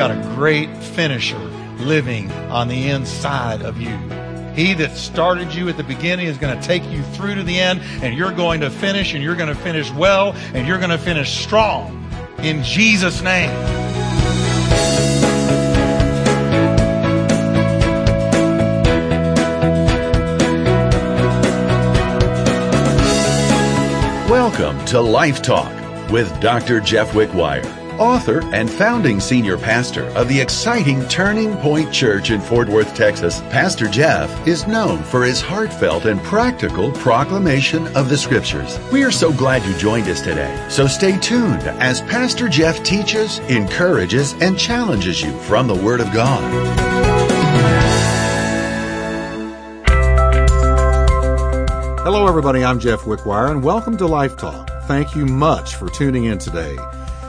got a great finisher living on the inside of you. He that started you at the beginning is going to take you through to the end, and you're going to finish, and you're going to finish well, and you're going to finish strong. In Jesus' name. Welcome to Life Talk with Dr. Jeff Wickwire, author and founding senior pastor of the exciting Turning Point Church in Fort Worth, Texas. Pastor Jeff is known for his heartfelt and practical proclamation of the scriptures. We are so glad you joined us today. So stay tuned as Pastor Jeff teaches, encourages, and challenges you from the Word of God. Hello, everybody. I'm Jeff Wickwire, and welcome to Life Talk. Thank you much for tuning in today.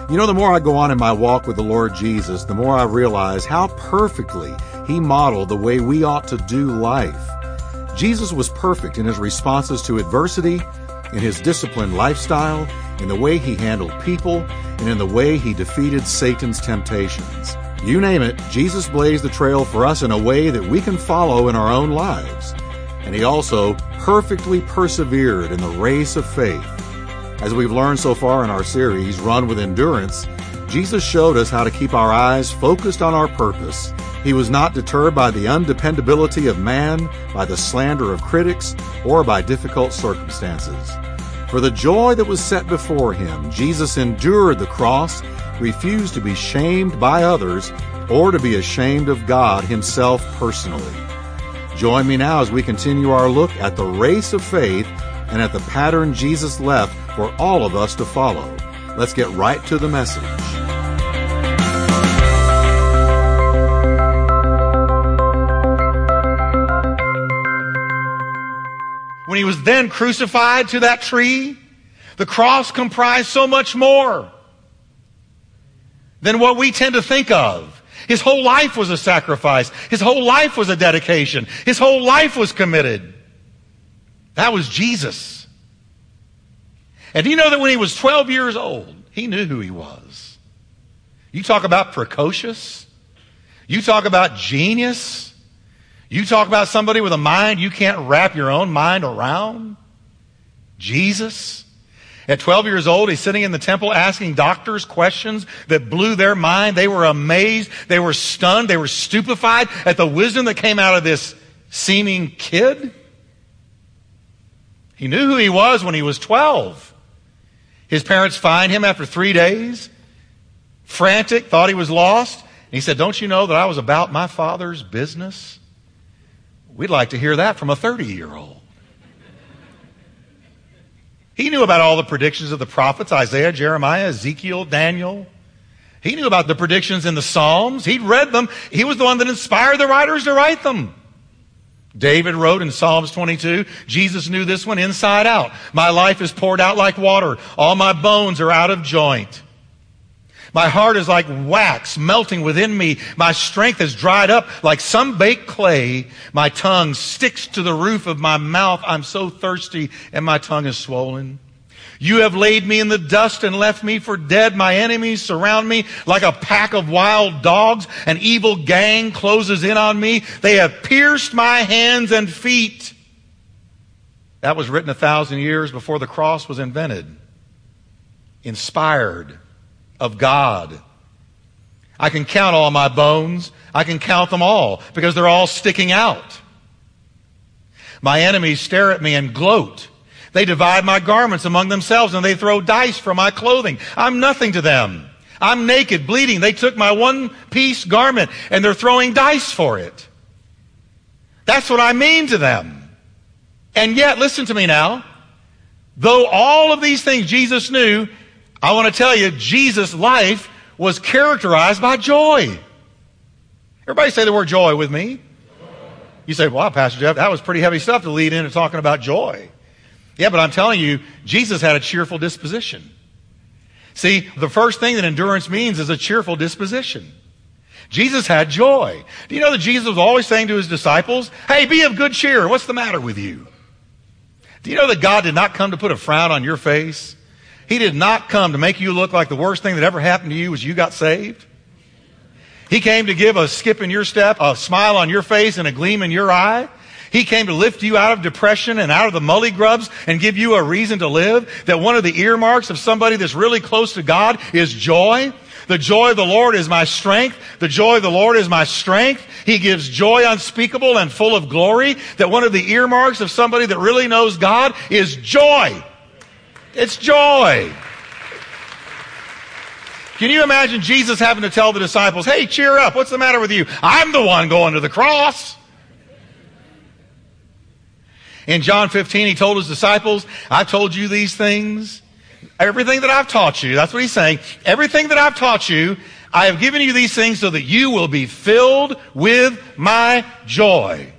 You know, the more I go on in my walk with the Lord Jesus, the more I realize how perfectly He modeled the way we ought to do life. Jesus was perfect in His responses to adversity, in His disciplined lifestyle, in the way He handled people, and in the way He defeated Satan's temptations. You name it, Jesus blazed the trail for us in a way that we can follow in our own lives. And He also perfectly persevered in the race of faith. As we've learned so far in our series, Run with Endurance, Jesus showed us how to keep our eyes focused on our purpose. He was not deterred by the undependability of man, by the slander of critics, or by difficult circumstances. For the joy that was set before him, Jesus endured the cross, refused to be shamed by others, or to be ashamed of God himself personally. Join me now as we continue our look at the race of faith and at the pattern Jesus left for all of us to follow. Let's get right to the message. When he was then crucified to that tree, the cross comprised so much more than what we tend to think of. His whole life was a sacrifice. His whole life was a dedication. His whole life was committed. That was Jesus. And do you know that when he was 12 years old, he knew who he was? You talk about precocious. You talk about genius. You talk about somebody with a mind you can't wrap your own mind around. Jesus. At 12 years old, he's sitting in the temple asking doctors questions that blew their mind. They were amazed. They were stunned. They were stupefied at the wisdom that came out of this seeming kid. He knew who he was when he was 12. His parents find him after three days, frantic, thought he was lost. And he said, Don't you know that I was about my father's business? We'd like to hear that from a 30 year old. He knew about all the predictions of the prophets Isaiah, Jeremiah, Ezekiel, Daniel. He knew about the predictions in the Psalms. He'd read them. He was the one that inspired the writers to write them. David wrote in Psalms 22, Jesus knew this one inside out. My life is poured out like water. All my bones are out of joint. My heart is like wax melting within me. My strength is dried up like some baked clay. My tongue sticks to the roof of my mouth. I'm so thirsty and my tongue is swollen. You have laid me in the dust and left me for dead. My enemies surround me like a pack of wild dogs. An evil gang closes in on me. They have pierced my hands and feet. That was written a thousand years before the cross was invented. Inspired of God. I can count all my bones. I can count them all because they're all sticking out. My enemies stare at me and gloat. They divide my garments among themselves and they throw dice for my clothing. I'm nothing to them. I'm naked, bleeding. They took my one piece garment and they're throwing dice for it. That's what I mean to them. And yet, listen to me now. Though all of these things Jesus knew, I want to tell you, Jesus' life was characterized by joy. Everybody say the word joy with me. You say, wow, Pastor Jeff, that was pretty heavy stuff to lead into talking about joy. Yeah, but I'm telling you, Jesus had a cheerful disposition. See, the first thing that endurance means is a cheerful disposition. Jesus had joy. Do you know that Jesus was always saying to his disciples, hey, be of good cheer. What's the matter with you? Do you know that God did not come to put a frown on your face? He did not come to make you look like the worst thing that ever happened to you was you got saved. He came to give a skip in your step, a smile on your face, and a gleam in your eye. He came to lift you out of depression and out of the mully grubs and give you a reason to live. That one of the earmarks of somebody that's really close to God is joy. The joy of the Lord is my strength. The joy of the Lord is my strength. He gives joy unspeakable and full of glory. That one of the earmarks of somebody that really knows God is joy. It's joy. Can you imagine Jesus having to tell the disciples, hey, cheer up. What's the matter with you? I'm the one going to the cross. In John 15, he told his disciples, I've told you these things. Everything that I've taught you, that's what he's saying. Everything that I've taught you, I have given you these things so that you will be filled with my joy.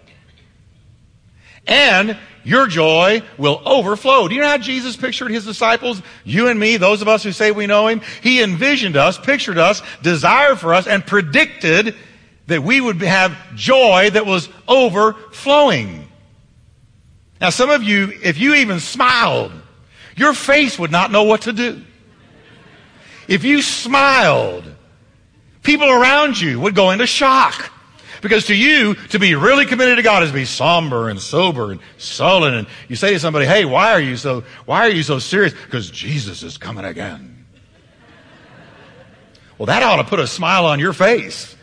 And your joy will overflow. Do you know how Jesus pictured his disciples? You and me, those of us who say we know him, he envisioned us, pictured us, desired for us, and predicted that we would have joy that was overflowing. Now, some of you, if you even smiled, your face would not know what to do. If you smiled, people around you would go into shock. Because to you, to be really committed to God is to be somber and sober and sullen. And you say to somebody, hey, why are you so, why are you so serious? Because Jesus is coming again. Well, that ought to put a smile on your face.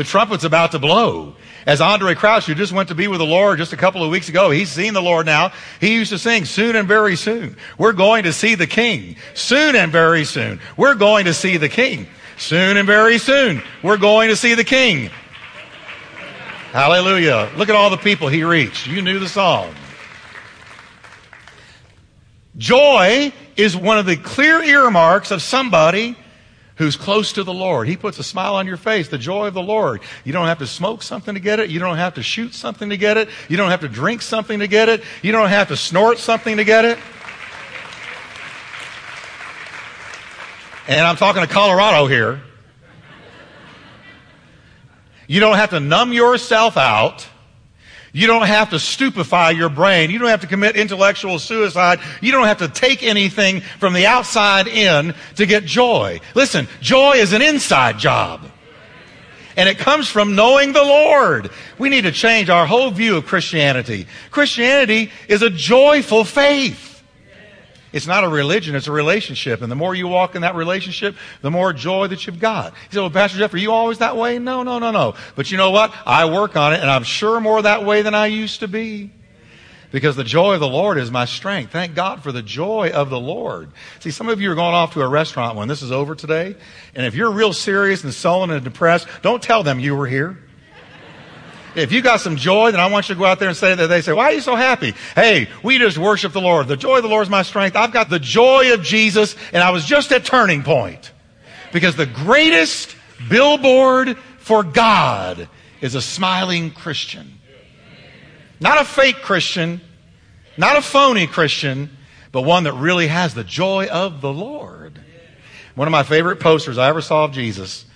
The trumpet's about to blow. As Andraé Crouch, who just went to be with the Lord just a couple of weeks ago, he's seen the Lord now. He used to sing, soon and very soon. We're going to see the King. Soon and very soon. We're going to see the King. Soon and very soon. We're going to see the King. Hallelujah. Look at all the people he reached. You knew the song. Joy is one of the clear earmarks of somebody who's close to the Lord. He puts a smile on your face, the joy of the Lord. You don't have to smoke something to get it. You don't have to shoot something to get it. You don't have to drink something to get it. You don't have to snort something to get it. And I'm talking to Colorado here. You don't have to numb yourself out. You don't have to stupefy your brain. You don't have to commit intellectual suicide. You don't have to take anything from the outside in to get joy. Listen, joy is an inside job. And it comes from knowing the Lord. We need to change our whole view of Christianity. Christianity is a joyful faith. It's not a religion, it's a relationship. And the more you walk in that relationship, the more joy that you've got. He said, Well, Pastor Jeff, are you always that way? No, no, no, no. But you know what? I work on it, and I'm sure more that way than I used to be. Because the joy of the Lord is my strength. Thank God for the joy of the Lord. See, some of you are going off to a restaurant when this is over today. And if you're real serious and sullen and depressed, don't tell them you were here. If you got some joy, then I want you to go out there and say that they say, why are you so happy? Hey, we just worship the Lord. The joy of the Lord is my strength. I've got the joy of Jesus and I was just at turning point. Because the greatest billboard for God is a smiling Christian. Not a fake Christian, not a phony Christian, but one that really has the joy of the Lord. One of my favorite posters I ever saw of Jesus,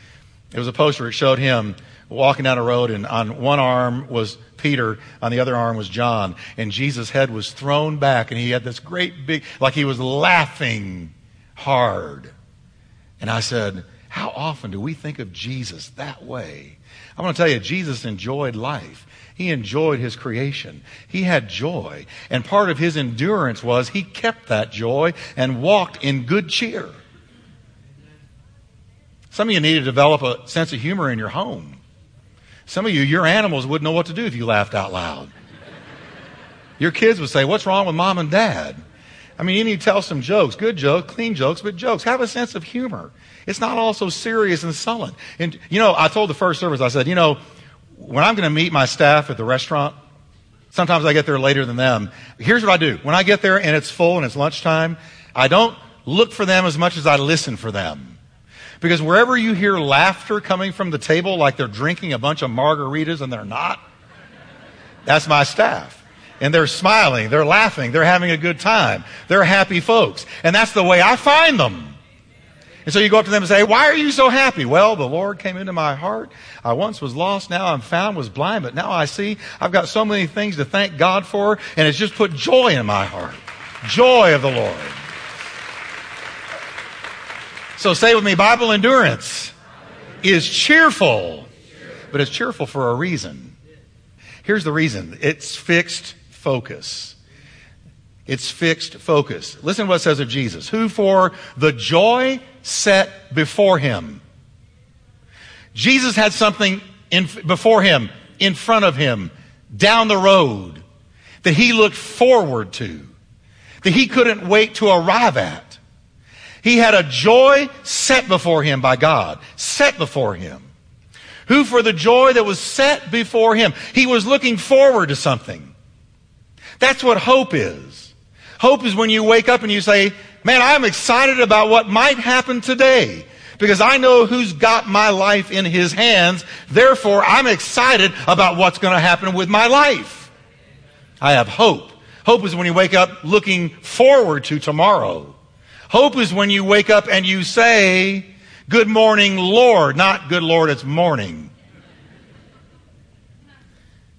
it was a poster that showed him walking down a road, and on one arm was Peter, on the other arm was John, and Jesus' head was thrown back, and he had this great big, like he was laughing hard. And I said, How often do we think of Jesus that way? I want to tell you, Jesus enjoyed life. He enjoyed his creation. He had joy. And part of his endurance was he kept that joy and walked in good cheer. Some of you need to develop a sense of humor in your home. Some of you, your animals wouldn't know what to do if you laughed out loud. Your kids would say, What's wrong with mom and dad? I mean, you need to tell some jokes, good jokes, clean jokes, but jokes. Have a sense of humor. It's not all so serious and sullen. And, you know, I told the first service, I said, you know, when I'm going to meet my staff at the restaurant, sometimes I get there later than them. Here's what I do. When I get there and it's full and it's lunchtime, I don't look for them as much as I listen for them. Because wherever you hear laughter coming from the table, like they're drinking a bunch of margaritas and they're not, that's my staff. And they're smiling, they're laughing, they're having a good time. They're happy folks. And that's the way I find them. And so you go up to them and say, Why are you so happy? Well, the Lord came into my heart. I once was lost, now I'm found, was blind, but now I see. I've got so many things to thank God for, and it's just put joy in my heart. Joy of the Lord. So say with me Bible endurance. is cheerful, but it's cheerful for a reason. Here's the reason it's fixed focus. It's fixed focus. Listen to what it says of Jesus, who for the joy set before him. Jesus had something in, before him, in front of him, down the road, that he looked forward to, that he couldn't wait to arrive at. He had a joy set before him by God, set before him. Who for the joy that was set before him, he was looking forward to something. That's what hope is. Hope is when you wake up and you say, man, I'm excited about what might happen today because I know who's got my life in his hands. Therefore, I'm excited about what's going to happen with my life. I have hope. Hope is when you wake up looking forward to tomorrow. Hope is when you wake up and you say, Good morning, Lord. Not good Lord, it's morning.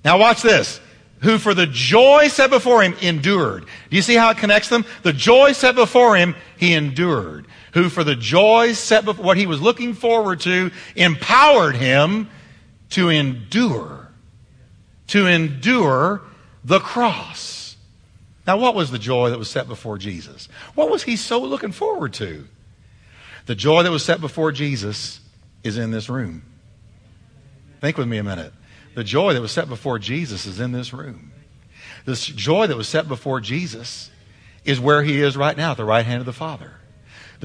Now watch this. Who for the joy set before him endured. Do you see how it connects them? The joy set before him, he endured. Who for the joy set before, what he was looking forward to, empowered him to endure. To endure the cross. Now, what was the joy that was set before Jesus? What was he so looking forward to? The joy that was set before Jesus is in this room. Think with me a minute. The joy that was set before Jesus is in this room. This joy that was set before Jesus is where he is right now, at the right hand of the Father.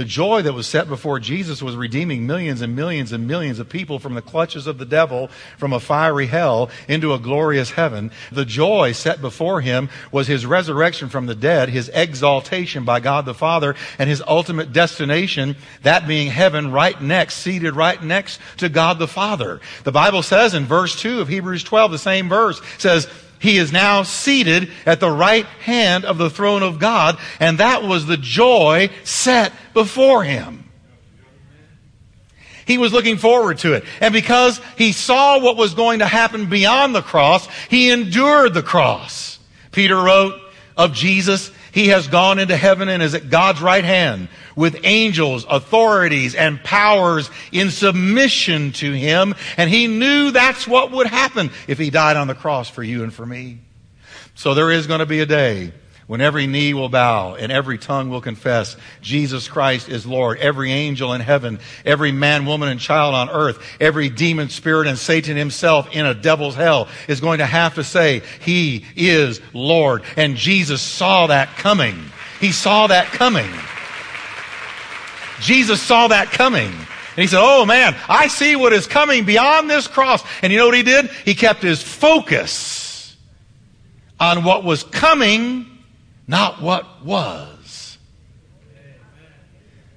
The joy that was set before Jesus was redeeming millions and millions and millions of people from the clutches of the devil, from a fiery hell into a glorious heaven. The joy set before him was his resurrection from the dead, his exaltation by God the Father, and his ultimate destination, that being heaven right next, seated right next to God the Father. The Bible says in verse 2 of Hebrews 12, the same verse, says, he is now seated at the right hand of the throne of God, and that was the joy set before him. He was looking forward to it. And because he saw what was going to happen beyond the cross, he endured the cross. Peter wrote of Jesus, he has gone into heaven and is at God's right hand with angels, authorities, and powers in submission to him. And he knew that's what would happen if he died on the cross for you and for me. So there is going to be a day when every knee will bow and every tongue will confess Jesus Christ is Lord. Every angel in heaven, every man, woman, and child on earth, every demon, spirit, and Satan himself in a devil's hell is going to have to say, He is Lord. And Jesus saw that coming. He saw that coming. Jesus saw that coming. And he said, Oh man, I see what is coming beyond this cross. And you know what he did? He kept his focus on what was coming not what was.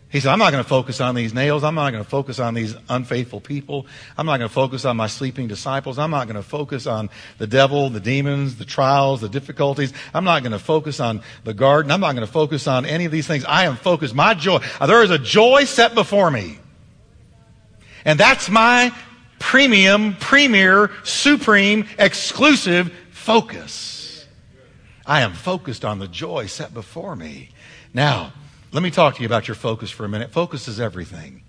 He said, I'm not going to focus on these nails. I'm not going to focus on these unfaithful people. I'm not going to focus on my sleeping disciples. I'm not going to focus on the devil, the demons, the trials, the difficulties. I'm not going to focus on the garden. I'm not going to focus on any of these things. I am focused. My joy, there is a joy set before me. And that's my premium, premier, supreme, exclusive focus. I am focused on the joy set before me. Now, let me talk to you about your focus for a minute. Focus is everything.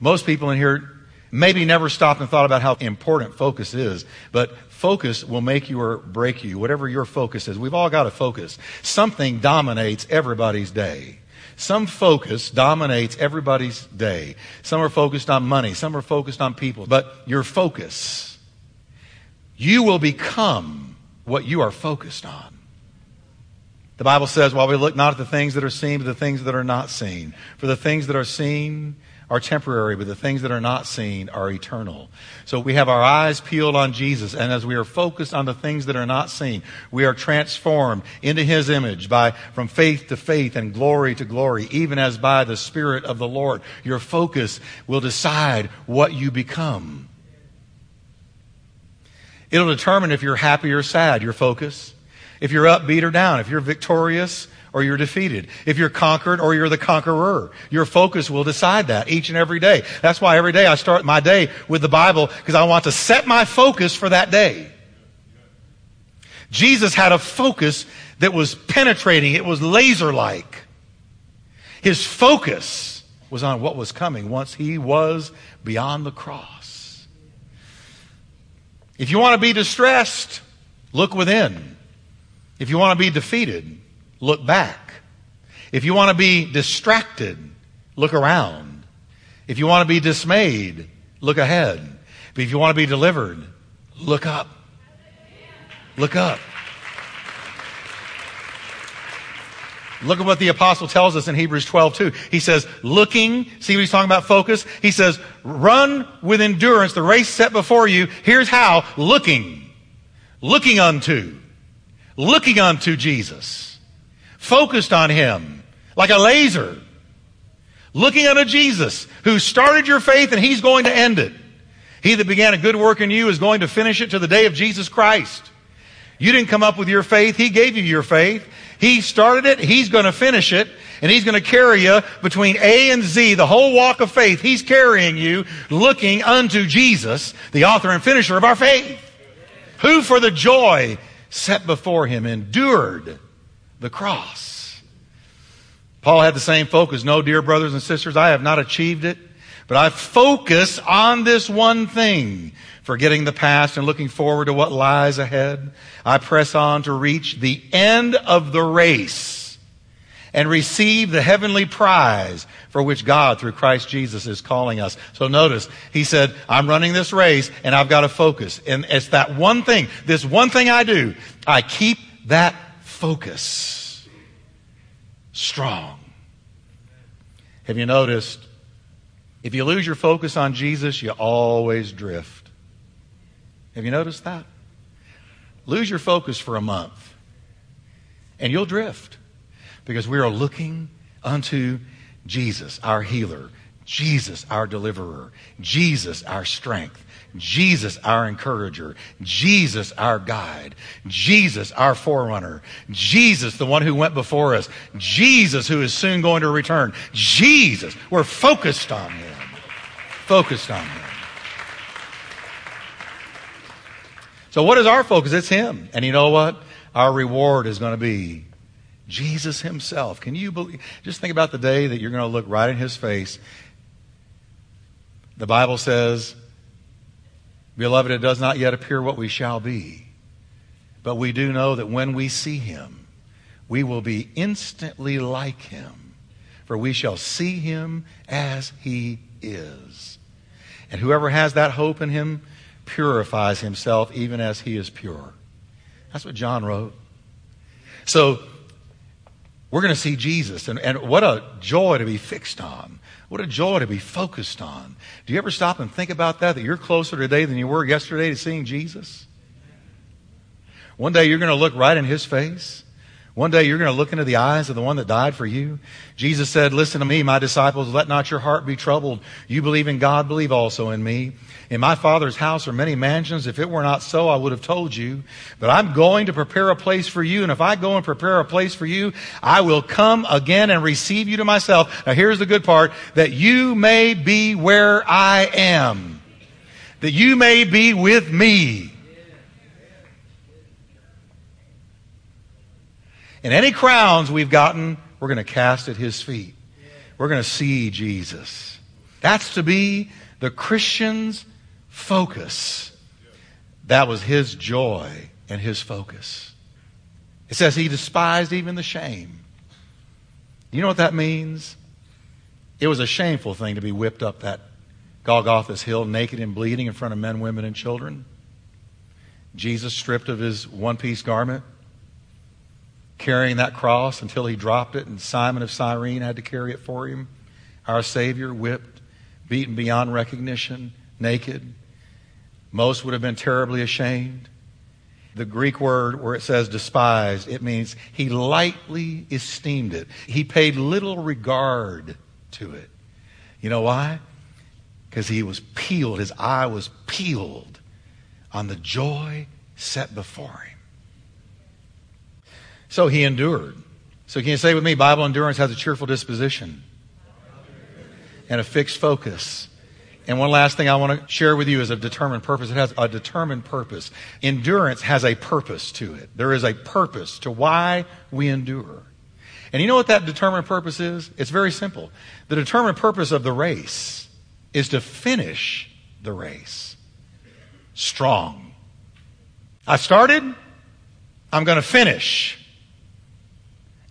Most people in here maybe never stopped and thought about how important focus is, but focus will make you or break you, whatever your focus is. We've all got a focus. Something dominates everybody's day. Some focus dominates everybody's day. Some are focused on money, some are focused on people, but your focus, you will become what you are focused on. The Bible says, while we look not at the things that are seen, but the things that are not seen. For the things that are seen are temporary, but the things that are not seen are eternal. So we have our eyes peeled on Jesus, and as we are focused on the things that are not seen, we are transformed into His image by, from faith to faith and glory to glory, even as by the Spirit of the Lord. Your focus will decide what you become. It'll determine if you're happy or sad, your focus if you're upbeat or down, if you're victorious or you're defeated, if you're conquered or you're the conqueror. Your focus will decide that each and every day. That's why every day I start my day with the Bible because I want to set my focus for that day. Jesus had a focus that was penetrating, it was laser like. His focus was on what was coming once he was beyond the cross. If you want to be distressed, look within. If you want to be defeated, look back. If you want to be distracted, look around. If you want to be dismayed, look ahead. But if you want to be delivered, look up. Look up. Look at what the apostle tells us in Hebrews 12, 2. He says, looking, see what he's talking about focus? He says, run with endurance the race set before you. Here's how, looking, looking unto, looking unto Jesus, focused on him, like a laser, looking unto Jesus, who started your faith and he's going to end it. He that began a good work in you is going to finish it to the day of Jesus Christ. You didn't come up with your faith. He gave you your faith. He started it. He's going to finish it. And He's going to carry you between A and Z, the whole walk of faith. He's carrying you looking unto Jesus, the author and finisher of our faith, who for the joy set before Him endured the cross. Paul had the same focus. No, dear brothers and sisters, I have not achieved it, but I focus on this one thing forgetting the past and looking forward to what lies ahead. I press on to reach the end of the race and receive the heavenly prize for which God, through Christ Jesus, is calling us. So notice, he said, I'm running this race and I've got to focus. And it's that one thing, this one thing I do, I keep that focus strong. Have you noticed? If you lose your focus on Jesus, you always drift. Have you noticed that? Lose your focus for a month and you'll drift because we are looking unto Jesus, our healer, Jesus, our deliverer, Jesus, our strength, Jesus, our encourager, Jesus, our guide, Jesus, our forerunner, Jesus, the one who went before us, Jesus, who is soon going to return, Jesus. We're focused on Him. Focused on Him. So what is our focus? It's Him. And you know what? Our reward is going to be Jesus Himself. Can you believe? Just think about the day that you're going to look right in His face. The Bible says, Beloved, it does not yet appear what we shall be. But we do know that when we see Him, we will be instantly like Him. For we shall see Him as He is. And whoever has that hope in Him, purifies himself even as he is pure. That's what John wrote. So we're going to see Jesus, and, and what a joy to be fixed on. What a joy to be focused on. Do you ever stop and think about that? That you're closer today than you were yesterday to seeing Jesus? One day you're going to look right in his face. One day you're going to look into the eyes of the one that died for you. Jesus said, Listen to me, my disciples, let not your heart be troubled. You believe in God, believe also in me. In my Father's house are many mansions. If it were not so, I would have told you. But I'm going to prepare a place for you. And if I go and prepare a place for you, I will come again and receive you to myself. Now here's the good part that you may be where I am, that you may be with me. And any crowns we've gotten, we're going to cast at his feet. We're going to see Jesus. That's to be the Christian's focus. That was his joy and his focus. It says he despised even the shame. You know what that means? It was a shameful thing to be whipped up that Golgotha's hill naked and bleeding in front of men, women, and children. Jesus stripped of his one piece garment, carrying that cross until he dropped it, and Simon of Cyrene had to carry it for him. Our Savior, whipped, beaten beyond recognition, naked, most would have been terribly ashamed. The Greek word where it says despised, it means he lightly esteemed it. He paid little regard to it. You know why? Because he was peeled, his eye was peeled on the joy set before him. So he endured. So can you say with me, Bible endurance has a cheerful disposition and a fixed focus and one last thing I want to share with you is a determined purpose. It has a determined purpose. Endurance has a purpose to it. There is a purpose to why we endure. And you know what that determined purpose is? It's very simple. The determined purpose of the race is to finish the race strong. I started, I'm going to finish.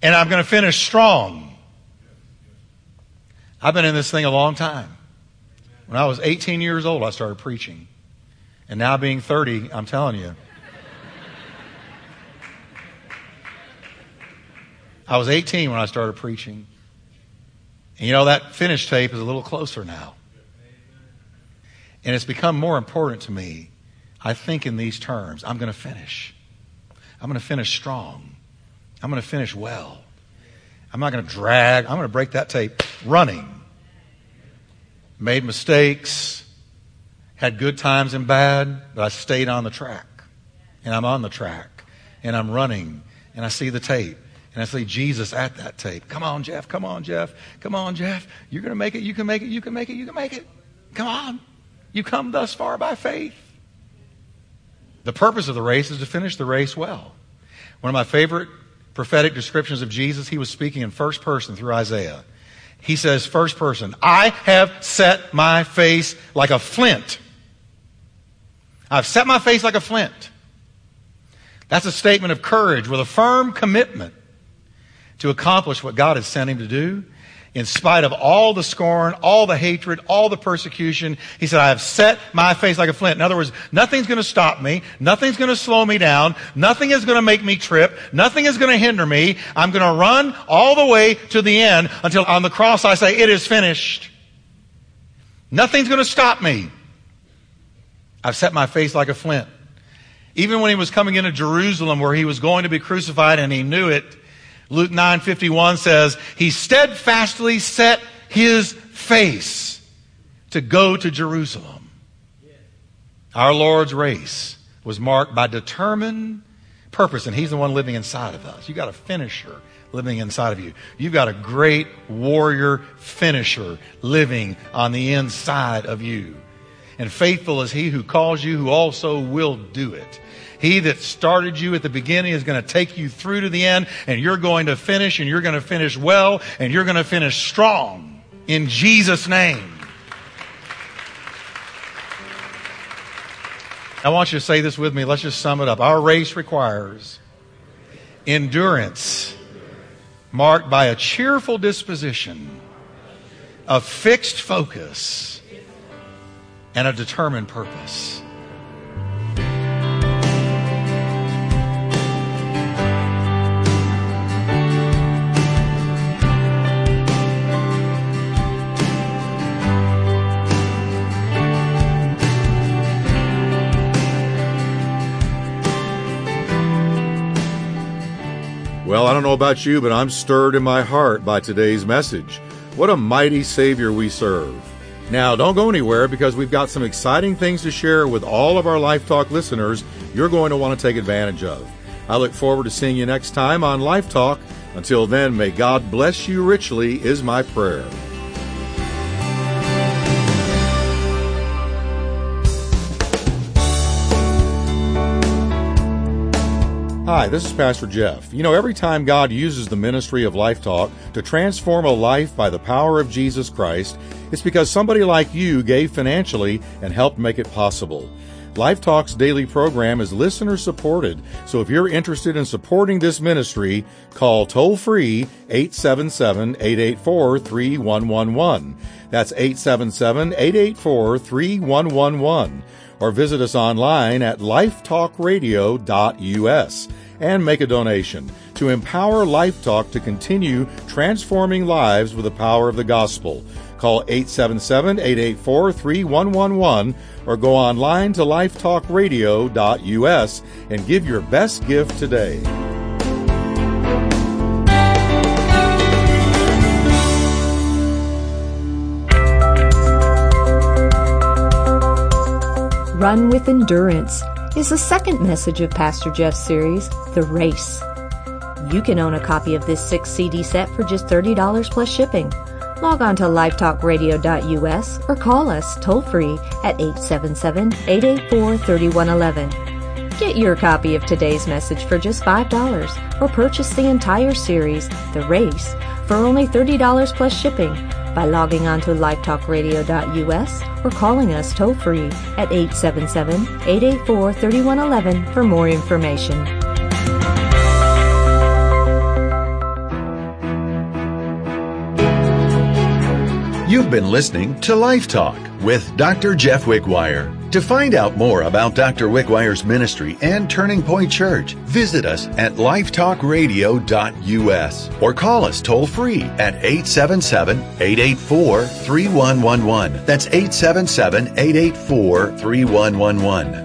And I'm going to finish strong. I've been in this thing a long time. When I was 18 years old, I started preaching. And now being 30, I'm telling you, I was 18 when I started preaching. And you know, that finish tape is a little closer now. And it's become more important to me. I think in these terms I'm going to finish. I'm going to finish strong. I'm going to finish well. I'm not going to drag. I'm going to break that tape running. Made mistakes, had good times and bad, but I stayed on the track. And I'm on the track. And I'm running. And I see the tape. And I see Jesus at that tape. Come on, Jeff. Come on, Jeff. Come on, Jeff. You're going to make it. You can make it. You can make it. You can make it. Come on. You come thus far by faith. The purpose of the race is to finish the race well. One of my favorite prophetic descriptions of Jesus, he was speaking in first person through Isaiah. He says, first person, I have set my face like a flint. I've set my face like a flint. That's a statement of courage with a firm commitment to accomplish what God has sent him to do. In spite of all the scorn, all the hatred, all the persecution, he said, I have set my face like a flint. In other words, nothing's going to stop me. Nothing's going to slow me down. Nothing is going to make me trip. Nothing is going to hinder me. I'm going to run all the way to the end until on the cross I say, it is finished. Nothing's going to stop me. I've set my face like a flint. Even when he was coming into Jerusalem where he was going to be crucified and he knew it, Luke 9:51 says, "He steadfastly set his face to go to Jerusalem." Our Lord's race was marked by determined purpose, and he's the one living inside of us. You got a finisher living inside of you. You've got a great warrior finisher living on the inside of you. And faithful is he who calls you, who also will do it. He that started you at the beginning is going to take you through to the end, and you're going to finish, and you're going to finish well, and you're going to finish strong in Jesus' name. I want you to say this with me. Let's just sum it up. Our race requires endurance marked by a cheerful disposition, a fixed focus, and a determined purpose. Well, I don't know about you, but I'm stirred in my heart by today's message. What a mighty Savior we serve. Now, don't go anywhere because we've got some exciting things to share with all of our Life Talk listeners you're going to want to take advantage of. I look forward to seeing you next time on Life Talk. Until then, may God bless you richly, is my prayer. Hi, this is Pastor Jeff. You know, every time God uses the ministry of Life Talk to transform a life by the power of Jesus Christ, it's because somebody like you gave financially and helped make it possible. Life Talk's daily program is listener supported, so if you're interested in supporting this ministry, call toll free 877 884 3111. That's 877 884 3111 or visit us online at lifetalkradio.us and make a donation to empower LifeTalk to continue transforming lives with the power of the gospel. Call 877 884 3111 or go online to lifetalkradio.us and give your best gift today. Run with Endurance is the second message of Pastor Jeff's series, The Race. You can own a copy of this six CD set for just $30 plus shipping. Log on to lifetalkradio.us or call us toll free at 877 884 3111. Get your copy of today's message for just $5 or purchase the entire series, The Race, for only $30 plus shipping by logging on to lifetalkradio.us or calling us toll free at 877 884 3111 for more information. You've been listening to Life Talk with Dr. Jeff Wickwire. To find out more about Dr. Wickwire's ministry and Turning Point Church, visit us at lifetalkradio.us or call us toll free at 877-884-3111. That's 877-884-3111.